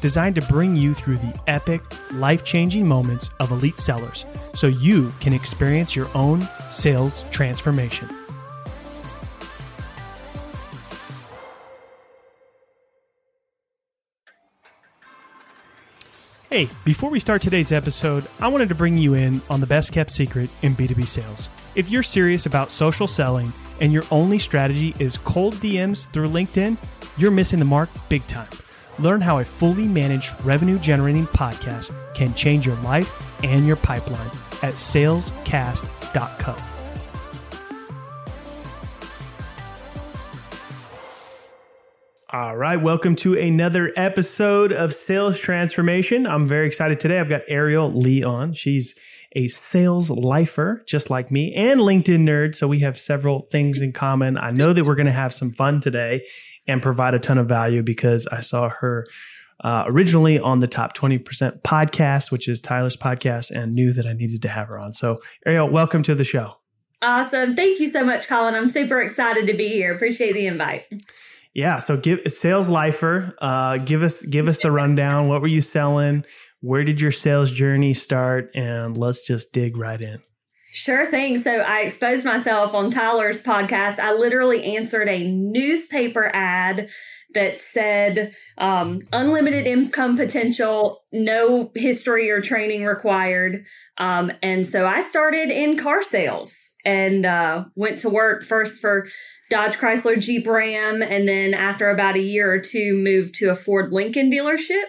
designed to bring you through the epic, life changing moments of elite sellers so you can experience your own sales transformation. Hey, before we start today's episode, I wanted to bring you in on the best kept secret in B2B sales. If you're serious about social selling and your only strategy is cold DMs through LinkedIn, you're missing the mark big time. Learn how a fully managed revenue generating podcast can change your life and your pipeline at salescast.co. All right, welcome to another episode of Sales Transformation. I'm very excited today. I've got Ariel Lee on. She's a sales lifer, just like me, and LinkedIn nerd. So we have several things in common. I know that we're going to have some fun today and provide a ton of value because I saw her uh, originally on the top 20% podcast, which is Tyler's podcast, and knew that I needed to have her on. So, Ariel, welcome to the show. Awesome. Thank you so much, Colin. I'm super excited to be here. Appreciate the invite. Yeah. So give sales lifer, uh, give us, give us the rundown. What were you selling? Where did your sales journey start? And let's just dig right in. Sure thing. So I exposed myself on Tyler's podcast. I literally answered a newspaper ad that said um, unlimited income potential, no history or training required. Um, and so I started in car sales and uh, went to work first for Dodge Chrysler Jeep Ram, and then after about a year or two, moved to a Ford Lincoln dealership.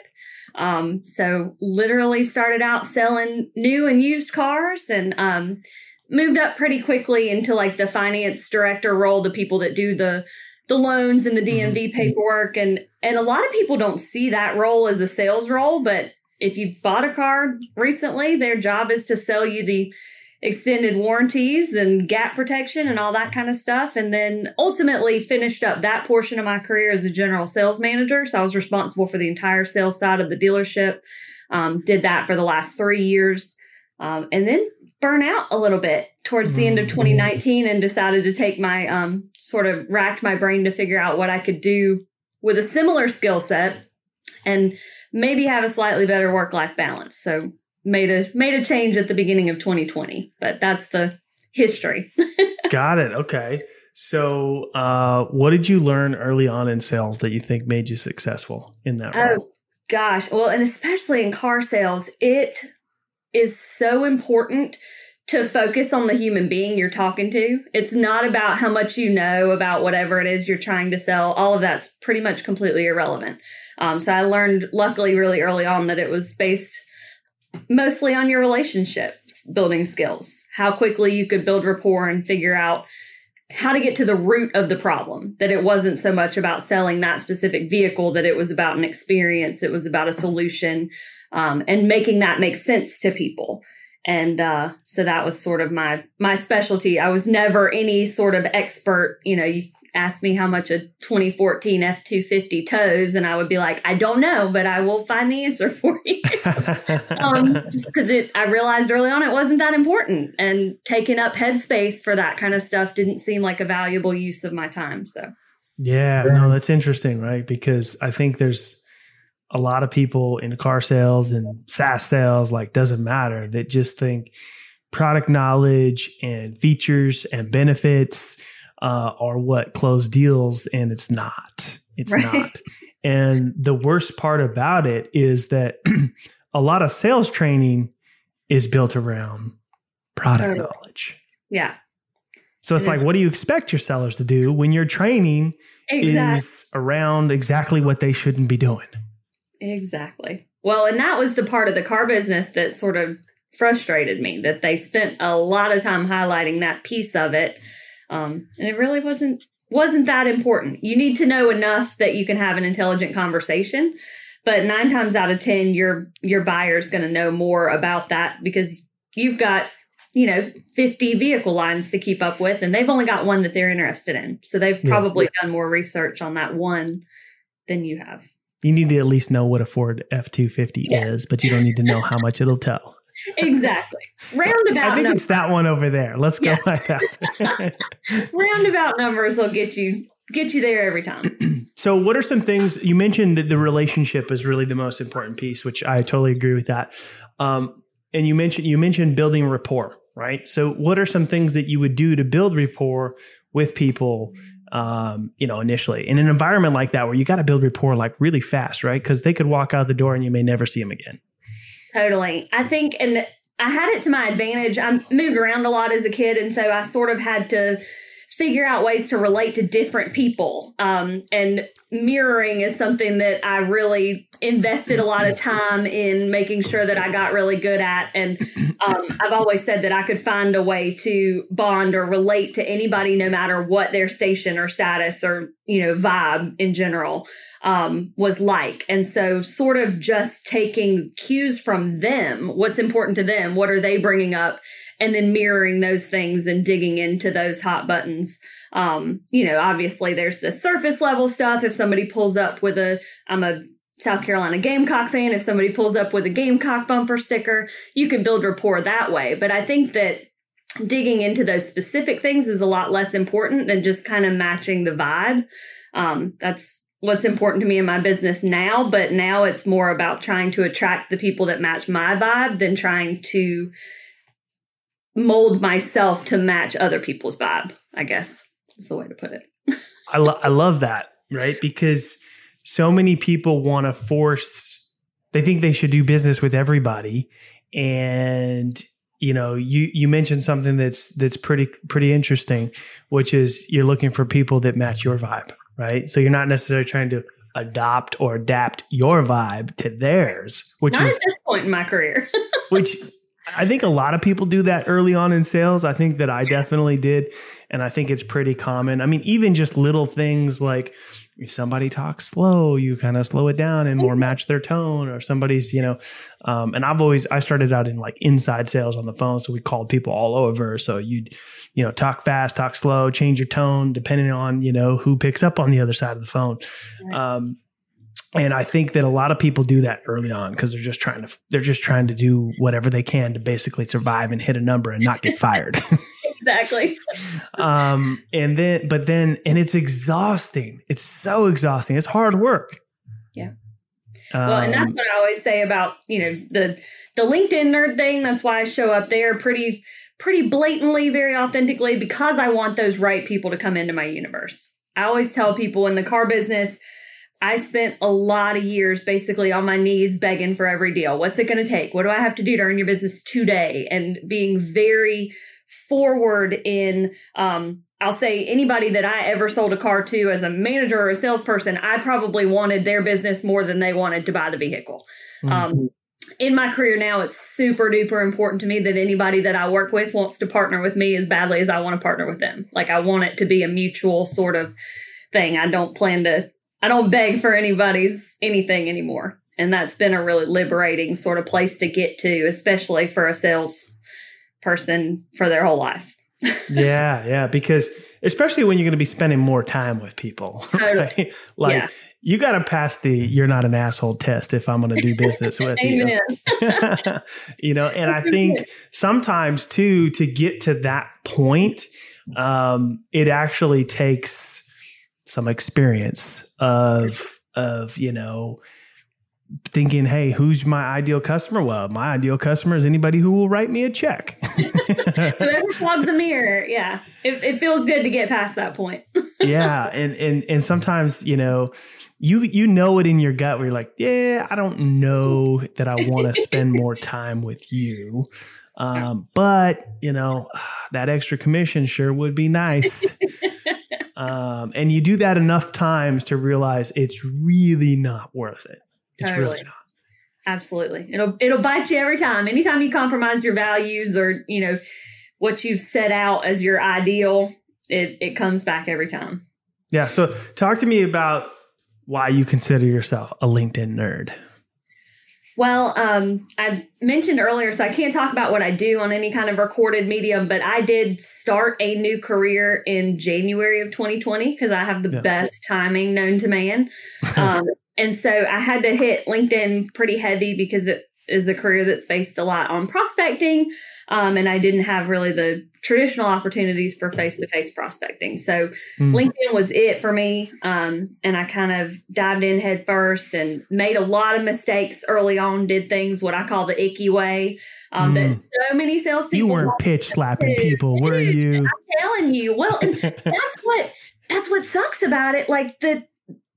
Um, so literally started out selling new and used cars and um, moved up pretty quickly into like the finance director role, the people that do the the loans and the DMV mm-hmm. paperwork and and a lot of people don't see that role as a sales role, but if you've bought a car recently, their job is to sell you the extended warranties and gap protection and all that kind of stuff. And then ultimately finished up that portion of my career as a general sales manager. So I was responsible for the entire sales side of the dealership. Um, did that for the last three years. Um, and then burn out a little bit towards the end of mm-hmm. 2019 and decided to take my um, sort of racked my brain to figure out what I could do with a similar skill set and maybe have a slightly better work life balance. So made a made a change at the beginning of 2020, but that's the history. Got it. Okay. So, uh, what did you learn early on in sales that you think made you successful in that role? Oh gosh, well, and especially in car sales, it is so important to focus on the human being you're talking to. It's not about how much you know about whatever it is you're trying to sell. All of that's pretty much completely irrelevant. Um, so I learned, luckily, really early on that it was based mostly on your relationships building skills, how quickly you could build rapport and figure out how to get to the root of the problem. That it wasn't so much about selling that specific vehicle, that it was about an experience, it was about a solution, um, and making that make sense to people. And uh, so that was sort of my my specialty. I was never any sort of expert. You know, you asked me how much a 2014 F250 tows, and I would be like, I don't know, but I will find the answer for you. um, just because it, I realized early on it wasn't that important, and taking up headspace for that kind of stuff didn't seem like a valuable use of my time. So, yeah, no, that's interesting, right? Because I think there's a lot of people in car sales and SaaS sales, like, doesn't matter, that just think product knowledge and features and benefits uh, are what close deals, and it's not. It's right. not. And the worst part about it is that a lot of sales training is built around product knowledge. Yeah. So it's like, what do you expect your sellers to do when your training exactly. is around exactly what they shouldn't be doing? Exactly. Well, and that was the part of the car business that sort of frustrated me that they spent a lot of time highlighting that piece of it, um, and it really wasn't wasn't that important. You need to know enough that you can have an intelligent conversation, but nine times out of ten, your your buyer's going to know more about that because you've got you know 50 vehicle lines to keep up with and they've only got one that they're interested in so they've probably yeah. done more research on that one than you have you need to at least know what a ford f-250 yeah. is but you don't need to know how much it'll tell exactly roundabout i think numbers. it's that one over there let's go yeah. like that roundabout numbers will get you get you there every time so what are some things you mentioned that the relationship is really the most important piece which i totally agree with that um, and you mentioned you mentioned building rapport, right? So, what are some things that you would do to build rapport with people? Um, you know, initially in an environment like that where you got to build rapport like really fast, right? Because they could walk out the door and you may never see them again. Totally, I think, and I had it to my advantage. I moved around a lot as a kid, and so I sort of had to figure out ways to relate to different people. Um, and mirroring is something that I really invested a lot of time in making sure that I got really good at. And um, I've always said that I could find a way to bond or relate to anybody, no matter what their station or status or, you know, vibe in general um, was like. And so, sort of just taking cues from them, what's important to them, what are they bringing up, and then mirroring those things and digging into those hot buttons. Um, you know, obviously there's the surface level stuff. If somebody pulls up with a, I'm a South Carolina Gamecock fan, if somebody pulls up with a Gamecock bumper sticker, you can build rapport that way. But I think that digging into those specific things is a lot less important than just kind of matching the vibe. Um, that's what's important to me in my business now, but now it's more about trying to attract the people that match my vibe than trying to mold myself to match other people's vibe, I guess is the way to put it. I, lo- I love that, right? Because so many people want to force, they think they should do business with everybody. And, you know, you, you mentioned something that's, that's pretty, pretty interesting, which is you're looking for people that match your vibe, right? So you're not necessarily trying to adopt or adapt your vibe to theirs, which not is at this point in my career. which I think a lot of people do that early on in sales. I think that I definitely did. And I think it's pretty common. I mean, even just little things like if somebody talks slow, you kind of slow it down and more match their tone, or somebody's, you know, um, and I've always, I started out in like inside sales on the phone. So we called people all over. So you'd, you know, talk fast, talk slow, change your tone depending on, you know, who picks up on the other side of the phone. Um, and I think that a lot of people do that early on because they're just trying to they're just trying to do whatever they can to basically survive and hit a number and not get fired. exactly. um, and then, but then, and it's exhausting. It's so exhausting. It's hard work. Yeah. Um, well, and that's um, what I always say about you know the the LinkedIn nerd thing. That's why I show up there pretty pretty blatantly, very authentically, because I want those right people to come into my universe. I always tell people in the car business I spent a lot of years basically on my knees begging for every deal. What's it going to take? What do I have to do to earn your business today? And being very forward in, um, I'll say anybody that I ever sold a car to as a manager or a salesperson, I probably wanted their business more than they wanted to buy the vehicle. Mm-hmm. Um, in my career now, it's super duper important to me that anybody that I work with wants to partner with me as badly as I want to partner with them. Like I want it to be a mutual sort of thing. I don't plan to I don't beg for anybody's anything anymore. And that's been a really liberating sort of place to get to, especially for a sales person for their whole life. yeah, yeah, because especially when you're going to be spending more time with people, right? Like yeah. you got to pass the "you're not an asshole" test if I'm going to do business with you. you know, and I think sometimes too to get to that point, um, it actually takes some experience of of you know thinking, hey, who's my ideal customer? Well, my ideal customer is anybody who will write me a check. Whoever plugs a mirror. Yeah. It, it feels good to get past that point. yeah. And, and, and sometimes, you know, you, you know it in your gut where you're like, yeah, I don't know that I want to spend more time with you. Um, but you know, that extra commission sure would be nice. um, and you do that enough times to realize it's really not worth it. It's Totally. really not. Absolutely. It'll it'll bite you every time. Anytime you compromise your values or, you know, what you've set out as your ideal, it, it comes back every time. Yeah. So talk to me about why you consider yourself a LinkedIn nerd. Well, um, I mentioned earlier, so I can't talk about what I do on any kind of recorded medium, but I did start a new career in January of 2020 because I have the Yeah. best timing known to man. Um, and so I had to hit LinkedIn pretty heavy because it is a career that's based a lot on prospecting. Um, and I didn't have really the traditional opportunities for face to face prospecting. So Mm. LinkedIn was it for me. Um, and I kind of dived in head first and made a lot of mistakes early on, did things what I call the icky way. Um, that Mm. so many salespeople You weren't pitch slapping people, were you? telling you. Well, and that's what that's what sucks about it. Like that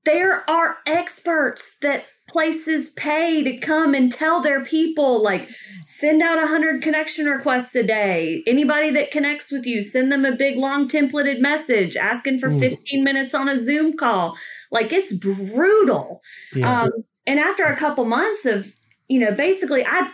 there are experts that places pay to come and tell their people like send out 100 connection requests a day anybody that connects with you send them a big long templated message asking for 15 minutes on a zoom call like it's brutal Yeah. um, and after a couple months of, you know, basically, I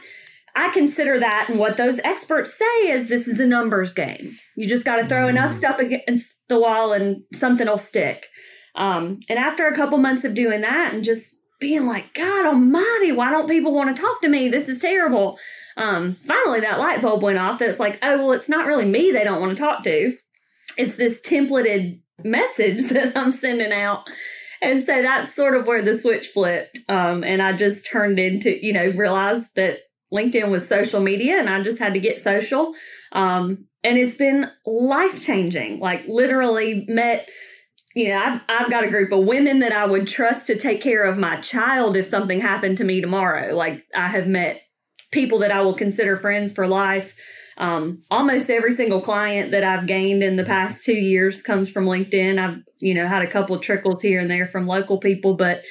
I consider that and what those experts say is this is a numbers game. You just got to throw enough Mm. stuff against the wall and something will stick. Um, and after a couple months of doing that and just being like, God Almighty, why don't people want to talk to me? This is terrible. Um, finally, that light bulb went off that it's like, oh well, it's not really me they don't want to talk to. It's this templated message that I'm sending out. And so that's sort of where the switch flipped. Um, and I just turned into, you know, realized that LinkedIn was social media and I just had to get social. Um, and it's been life changing, like literally met, you know, I've, I've got a group of women that I would trust to take care of my child if something happened to me tomorrow. Like I have met people that I will consider friends for life. Um, almost every single client that I've gained in the past two years comes from LinkedIn. I've, you know, had a couple of trickles here and there from local people, but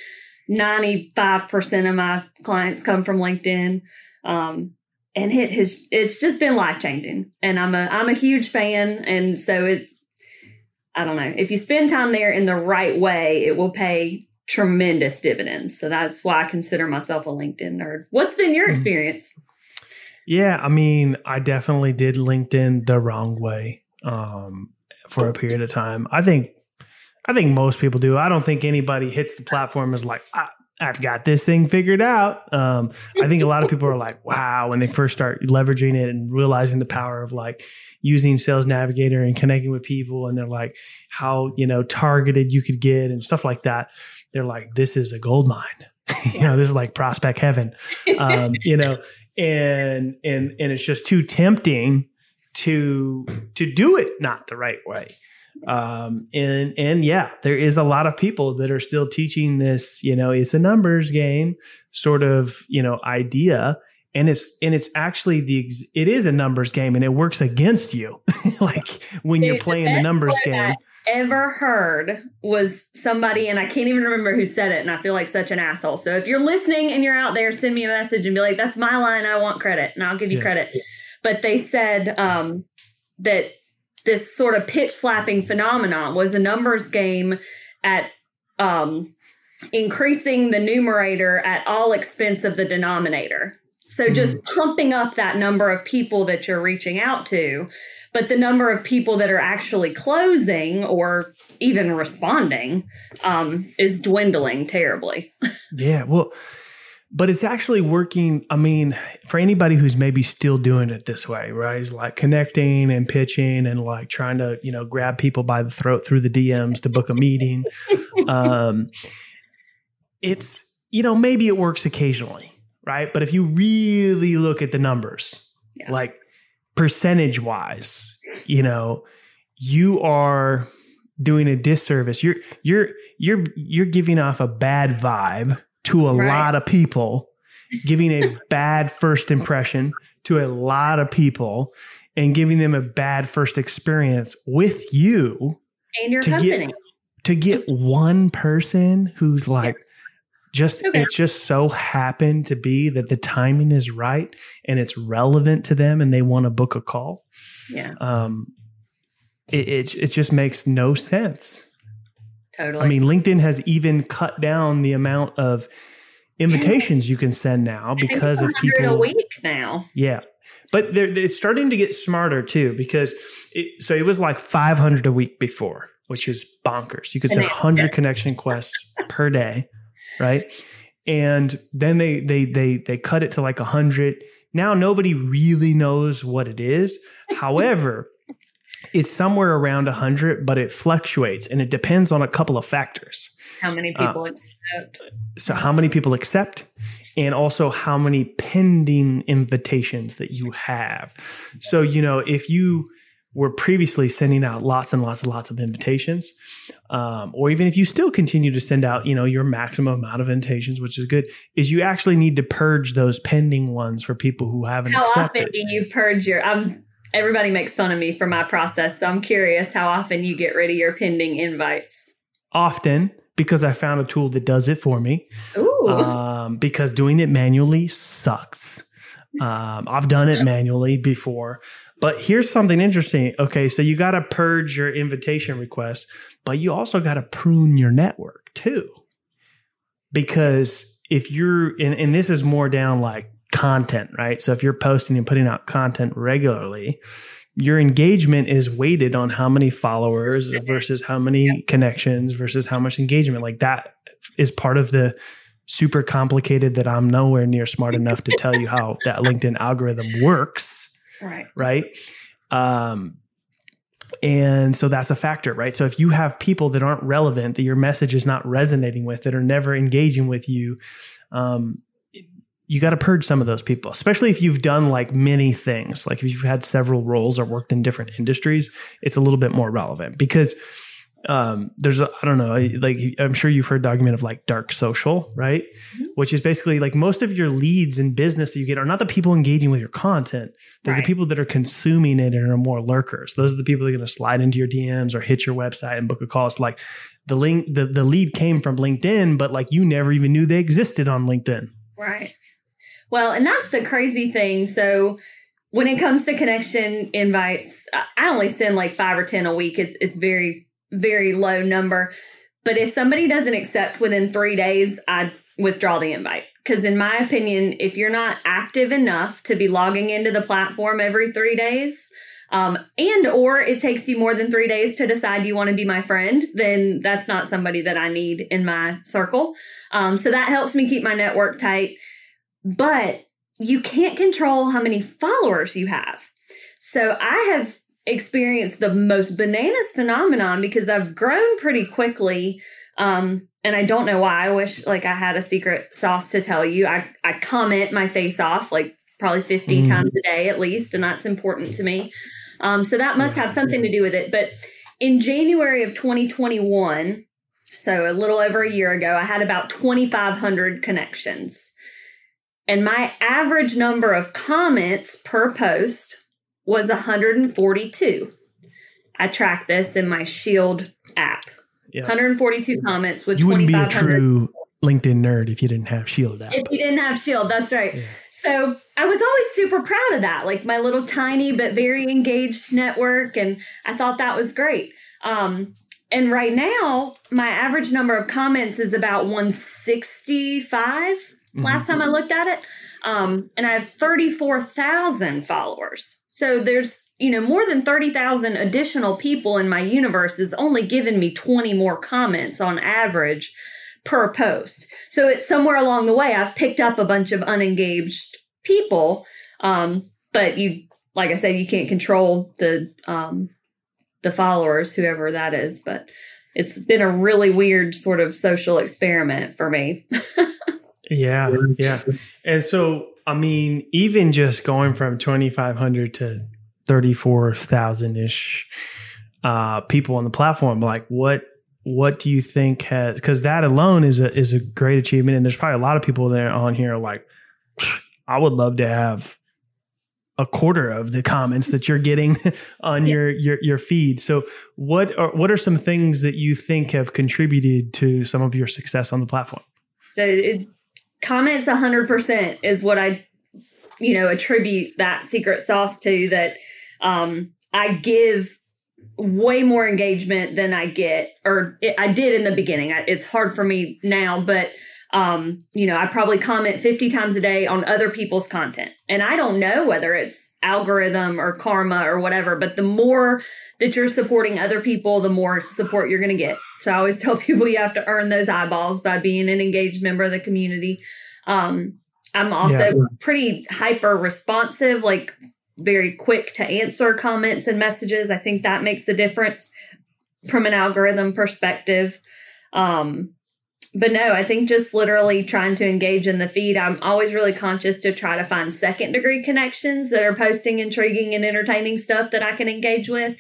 95% of my clients come from LinkedIn. Um, and it has, it's just been life changing. And I'm a, I'm a huge fan. And so it, I don't know, if you spend time there in the right way, it will pay tremendous dividends. So that's why I consider myself a LinkedIn nerd. What's been your Mhm. experience? Yeah, I mean, I definitely did LinkedIn the wrong way um, for a period of time. I think, I think most people do. I don't think anybody hits the platform as like, I, I've got this thing figured out. Um, I think a lot of people are like, wow, when they first start leveraging it and realizing the power of like using Sales Navigator and connecting with people, and they're like, how you know targeted you could get and stuff like that. They're like, this is a gold mine. you know, this is like prospect heaven. Um, you know, and and and it's just too tempting to to do it not the right way um and and yeah there is a lot of people that are still teaching this you know it's a numbers game sort of you know idea and it's and it's actually the ex- it is a numbers game and it works against you like when you're Dude, the playing the numbers game ever heard was somebody, and I can't even remember who said it, and I feel like such an asshole. So if you're listening and you're out there, send me a message and be like, "That's my line. I want credit, and I'll give you Yeah. credit." But they said um, that this sort of pitch slapping phenomenon was a numbers game at um, increasing the numerator at all expense of the denominator. So just pumping up that number of people that you're reaching out to, but the number of people that are actually closing or even responding um, is dwindling terribly. Yeah, well, but it's actually working. I mean, for anybody who's maybe still doing it this way, right? Is like connecting and pitching and like trying to, you know, grab people by the throat through the DMs to book a meeting. um, it's, you know, maybe it works occasionally, right? But if you really look at the numbers, Yeah. like percentage wise, you know, you are doing a disservice. You're you're you're you're giving off a bad vibe to a Right. lot of people, giving a bad first impression to a lot of people and giving them a bad first experience with you And your To get- to get one person who's like Just Okay. it just so happened to be that the timing is right and it's relevant to them and they want to book a call. Yeah, Um, it, it it just makes no sense. Totally. I mean, LinkedIn has even cut down the amount of invitations you can send now because of 100 people. a week now. Yeah. But they're, they're- it's starting to get smarter too because it, so it was like 500 a week before, which is bonkers. You could send Bananas. 100 connection quests per day, right? And then they they they they cut it to like 100. Now nobody really knows what it is. However, it's somewhere around 100, but it fluctuates and it depends on a couple of factors How many Uh, people accept? so how many people accept and also how many pending invitations that you have so you know if you were previously sending out lots and lots and lots of invitations um, or even if you still continue to send out you know your maximum amount of invitations which is good is you actually need to purge those pending ones for people who haven't How accepted often do you purge your? Um, everybody makes fun of me for my process, so I'm curious how often you get rid of your pending invites. often because i found a tool that does it for me Ooh, um, because doing it manually sucks. Um, I've done it manually before, but here's something interesting. Okay, so you got to purge your invitation requests, but you also got to prune your network too, because if you're and, and this is more down like content, right? So if you're posting and putting out content regularly, your engagement is weighted on how many followers versus how many connections versus how much engagement. Like that is part of the super complicated that I'm nowhere near smart enough to tell you how that LinkedIn algorithm works, right. right? Um, and so that's a factor, right? So if you have people that aren't relevant, that your message is not resonating with, that are never engaging with you, um, you got to purge some of those people, especially if you've done like many things. Like if you've had several roles or worked in different industries, it's a little bit more relevant because um, there's a, I don't know, like I'm sure you've heard the argument of like dark social, right? Mhm. Which is basically like most of your leads in business that you get are not the people engaging with your content. They're Right. the people that are consuming it and are more lurkers. Those are the people that are going to slide into your DMs or hit your website and book a call. It's like the link, the, the lead came from LinkedIn, but like you never even knew they existed on LinkedIn. Right. Well, and that's the crazy thing. So when it comes to connection invites, I- only send like five or 10 a week. It's, it's very, very low number. But if somebody doesn't accept within three days, I withdraw the invite. Because in my opinion, if you're not active enough to be logging into the platform every three days, um, and or it takes you more than three days to decide you want to be my friend, then that's not somebody that I need in my circle. Um, so that helps me keep my network tight but you can't control how many followers you have. So I have experienced the most bananas phenomenon because I've grown pretty quickly. Um, and I don't know why. I wish like I had a secret sauce to tell you. I, I comment my face off like probably 50 Mhm. times a day at least, and that's important to me. Um, so that must have something to do with it. But in January of 2021, so a little over a year ago, I had about 2,500 connections. And my average number of comments per post was 142. I track this in my Shield app. Yeah. 142 comments with You wouldn't be a 2,500. true LinkedIn nerd if you didn't have Shield app. If you didn't have Shield, that's right. Yeah. So I was always super proud of that, like my little tiny but very engaged network. And I thought that was great. Um, and right now, my average number of comments is about 165 Mm-hmm. last time I looked at it. Um, and I have 34,000 followers. So there's, you know, more than 30,000 additional people in my universe is only given me 20 more comments on average per post. So it's somewhere along the way I've picked up a bunch of unengaged people. Um, but you, like I said, you can't control the, um, the followers, whoever that is, but it's been a really weird sort of social experiment for me. Yeah, yeah. And so, I mean, even just going from 2,500 to 34,000 ish uh, people on the platform, like what, what do you think has, because that alone is a, is a great achievement. And there's probably a lot of people there on here like, I would love to have a quarter of the comments that you're getting on Yeah. your, your, your feed. So what are, what are some things that you think have contributed to some of your success on the platform? So it, comments 100% is what I, you know, attribute that secret sauce to that um, I give way more engagement than I get, or it, I did in the beginning. It's hard for me now, but um, you know, I probably comment 50 times a day on other people's content. And I don't know whether it's algorithm or karma or whatever, but the more that you're supporting other people, the more support you're going to get. So I always tell people you have to earn those eyeballs by being an engaged member of the community. Um, I'm also yeah. pretty hyper responsive, like very quick to answer comments and messages. I think that makes a difference from an algorithm perspective. Um, but no, I think just literally trying to engage in the feed. I'm always really conscious to try to find second degree connections that are posting intriguing and entertaining stuff that I can engage with.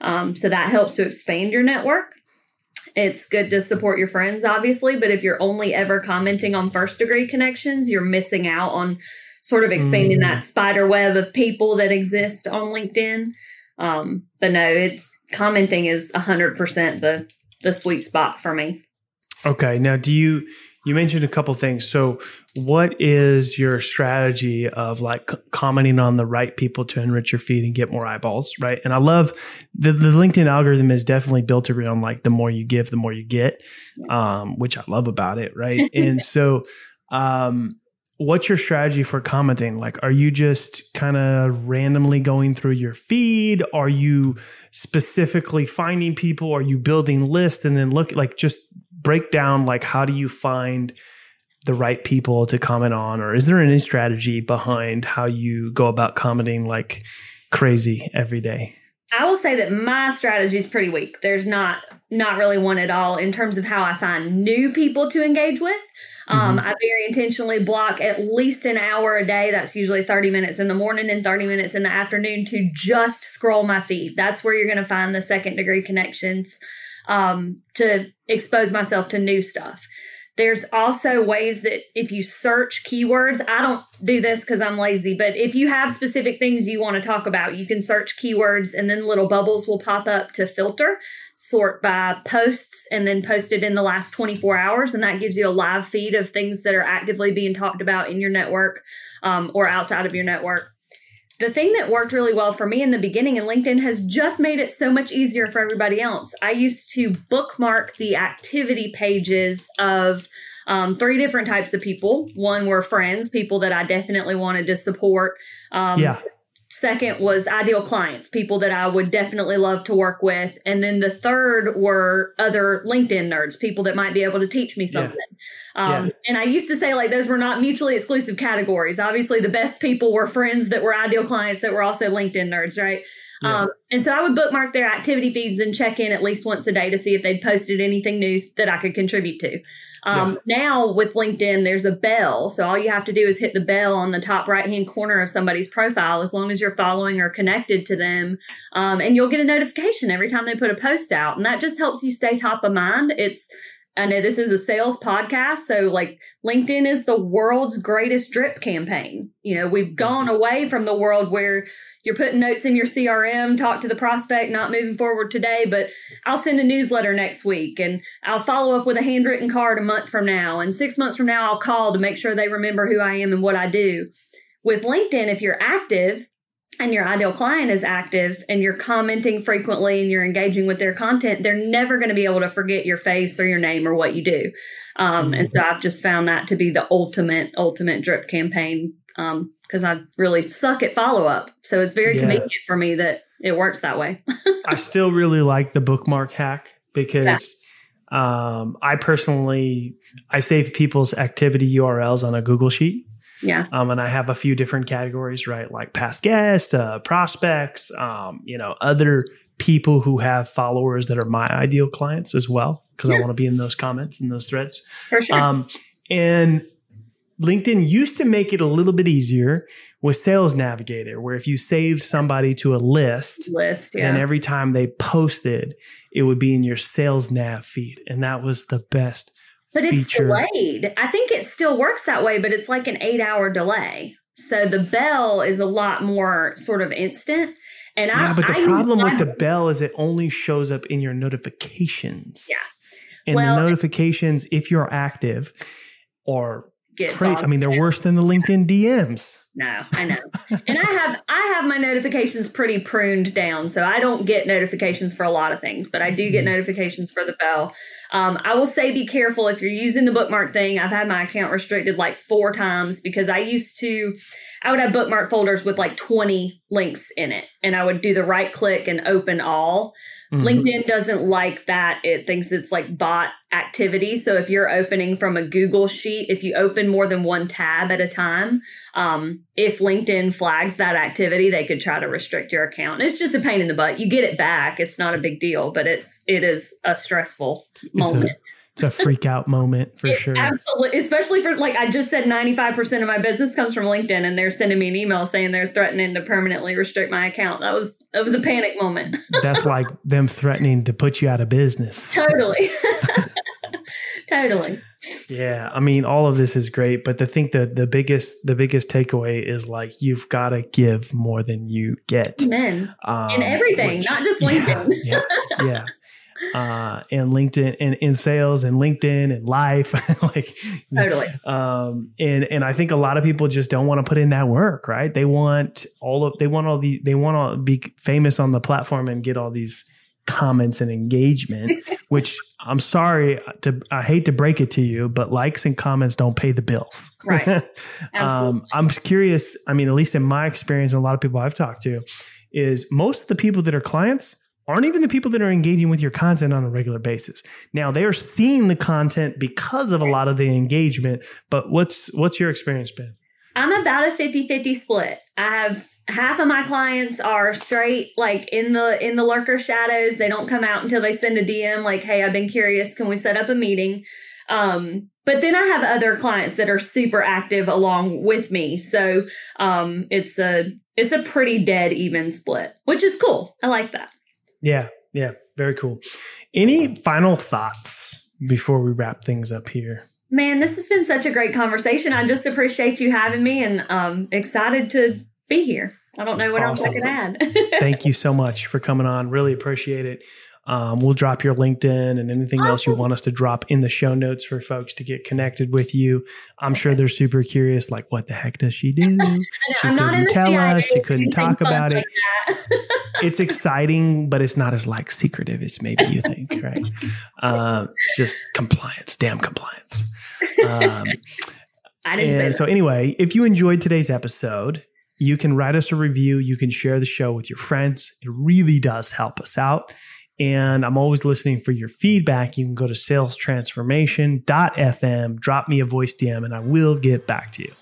Um, so that helps to expand your network. It's good to support your friends, obviously, but if you're only ever commenting on first degree connections, you're missing out on sort of expanding mm. that spider web of people that exist on LinkedIn. Um, but no, it's commenting is 100% the the sweet spot for me. Okay. Now, do you you mentioned a couple things. So, what is your strategy of like commenting on the right people to enrich your feed and get more eyeballs, right? And I love the, the LinkedIn algorithm is definitely built around like the more you give, the more you get, um, which I love about it, right? and so, um, what's your strategy for commenting? Like, are you just kind of randomly going through your feed? Are you specifically finding people? Are you building lists and then look like just break down like how do you find the right people to comment on or is there any strategy behind how you go about commenting like crazy every day i will say that my strategy is pretty weak there's not not really one at all in terms of how i find new people to engage with um, mm-hmm. I very intentionally block at least an hour a day. That's usually 30 minutes in the morning and 30 minutes in the afternoon to just scroll my feed. That's where you're going to find the second degree connections um, to expose myself to new stuff. There's also ways that if you search keywords, I don't do this because I'm lazy, but if you have specific things you want to talk about, you can search keywords and then little bubbles will pop up to filter, sort by posts, and then posted in the last 24 hours. And that gives you a live feed of things that are actively being talked about in your network um, or outside of your network the thing that worked really well for me in the beginning and LinkedIn has just made it so much easier for everybody else. I used to bookmark the activity pages of um, three different types of people. One were friends, people that I definitely wanted to support. Um, yeah. Second was ideal clients, people that I would definitely love to work with. And then the third were other LinkedIn nerds, people that might be able to teach me something. Yeah. Um, yeah. And I used to say like those were not mutually exclusive categories. Obviously, the best people were friends that were ideal clients that were also LinkedIn nerds, right? Yeah. Um, and so I would bookmark their activity feeds and check in at least once a day to see if they'd posted anything new that I could contribute to. Um, yeah. Now with LinkedIn, there's a bell. So all you have to do is hit the bell on the top right hand corner of somebody's profile as long as you're following or connected to them. Um, and you'll get a notification every time they put a post out. And that just helps you stay top of mind. It's I know this is a sales podcast, so like LinkedIn is the world's greatest drip campaign. You know, we've gone mm-hmm. away from the world where you're putting notes in your CRM, talk to the prospect, not moving forward today, but I'll send a newsletter next week and I'll follow up with a handwritten card a month from now. And six months from now, I'll call to make sure they remember who I am and what I do. With LinkedIn, if you're active, and your ideal client is active and you're commenting frequently and you're engaging with their content, they're never going to be able to forget your face or your name or what you do. Um, mm-hmm. And so I've just found that to be the ultimate, ultimate drip campaign because I really suck at follow up. So it's very yeah. convenient for me that it works that way. I still really like the bookmark hack because yeah. um, I personally I save people's activity URLs on a Google sheet. Yeah. Um, and I have a few different categories, right? Like past guests, uh, prospects, um, you know, other people who have followers that are my ideal clients as well, because yeah. I want to be in those comments and those threads. For sure. Um, and LinkedIn used to make it a little bit easier with Sales Navigator, where if you saved somebody to a list, list, yeah. and every time they posted, it would be in your Sales Nav feed, and that was the best but feature. it's delayed. I think it still works that way, but it's like an eight hour delay. So the bell is a lot more sort of instant. And yeah, I, but the I problem with the bell is it only shows up in your notifications. Yeah. And well, the notifications, if you're active, are Get cra- I mean, they're worse than the LinkedIn DMs. No, I know. and I have I have my notifications pretty pruned down, so I don't get notifications for a lot of things, but I do get Mhm. notifications for the bell. Um, I will say be careful if you're using the bookmark thing. I've had my account restricted like four times because I used to I would have bookmark folders with like 20 links in it, and I would do the right click and open all. Mhm. LinkedIn doesn't like that. It thinks it's like bot activity. So if you're opening from a Google sheet, if you open more than one tab at a time, um, if LinkedIn flags that activity, they could try to restrict your account. It's just a pain in the butt. You get it back. It's not a big deal, but it's it is a stressful It's a- moment. It's a freak out moment for It sure. Absolutely, especially for like I just said, ninety five percent of my business comes from LinkedIn, and they're sending me an email saying they're threatening to permanently restrict my account. That was that was a panic moment. That's like them threatening to put you out of business. totally, totally. Yeah, I mean, all of this is great, but the thing that the biggest the biggest takeaway is like you've got to give more than you get Men um, in everything, which- not just yeah, LinkedIn. Yeah, yeah. Uh, and LinkedIn and in sales and LinkedIn and life, like Totally. um and and i think a lot of people just don't want to put in that work right they want all of they want all the they want to be famous on the platform and get all these comments and engagement which i'm sorry to i hate to break it to you but likes and comments don't pay the bills Right. um i'm curious i mean at least in my experience and a lot of people i've talked to is most of the people that are clients aren't even the people that are engaging with your content on a regular basis. Now they are seeing the content because of a lot of the engagement, but what's what's your experience been? I'm about a 50-50 split. I have half of my clients are straight like in the in the lurker shadows. They don't come out until they send a DM like, "Hey, I've been curious, can we set up a meeting?" Um but then I have other clients that are super active along with me. So, um it's a it's a pretty dead even split, which is cool. I like that. Yeah, yeah, very cool. Any final thoughts before we wrap things up here? Man, this has been such a great conversation. I just appreciate you having me and um excited to be here. I don't know what else I Awesome. can add. Thank you so much for coming on. Really appreciate it. Um, we'll drop your LinkedIn and anything else you want us to drop in the show notes for folks to get connected with you. I'm sure they're super curious, like, what the heck does she do? She I'm couldn't tell CIA us. She couldn't talk about like that. it's exciting, but it's not as like secretive as maybe you think, right? Um, it's just compliance, damn compliance. Um, I didn't and so, anyway, if you enjoyed today's episode, you can write us a review. You can share the show with your friends. It really does help us out. And I'm always listening for your feedback. You can go to salestransformation.fm, drop me a voice DM, and I will get back to you.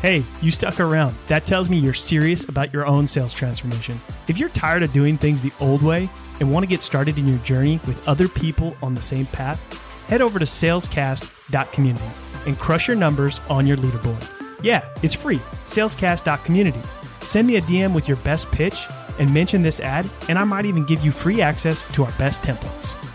Hey, you stuck around. That tells me you're serious about your own sales transformation. If you're tired of doing things the old way and want to get started in your journey with other people on the same path, head over to salescast.community and crush your numbers on your leaderboard. Yeah, it's free. Salescast.community. Send me a DM with your best pitch and mention this ad, and I might even give you free access to our best templates.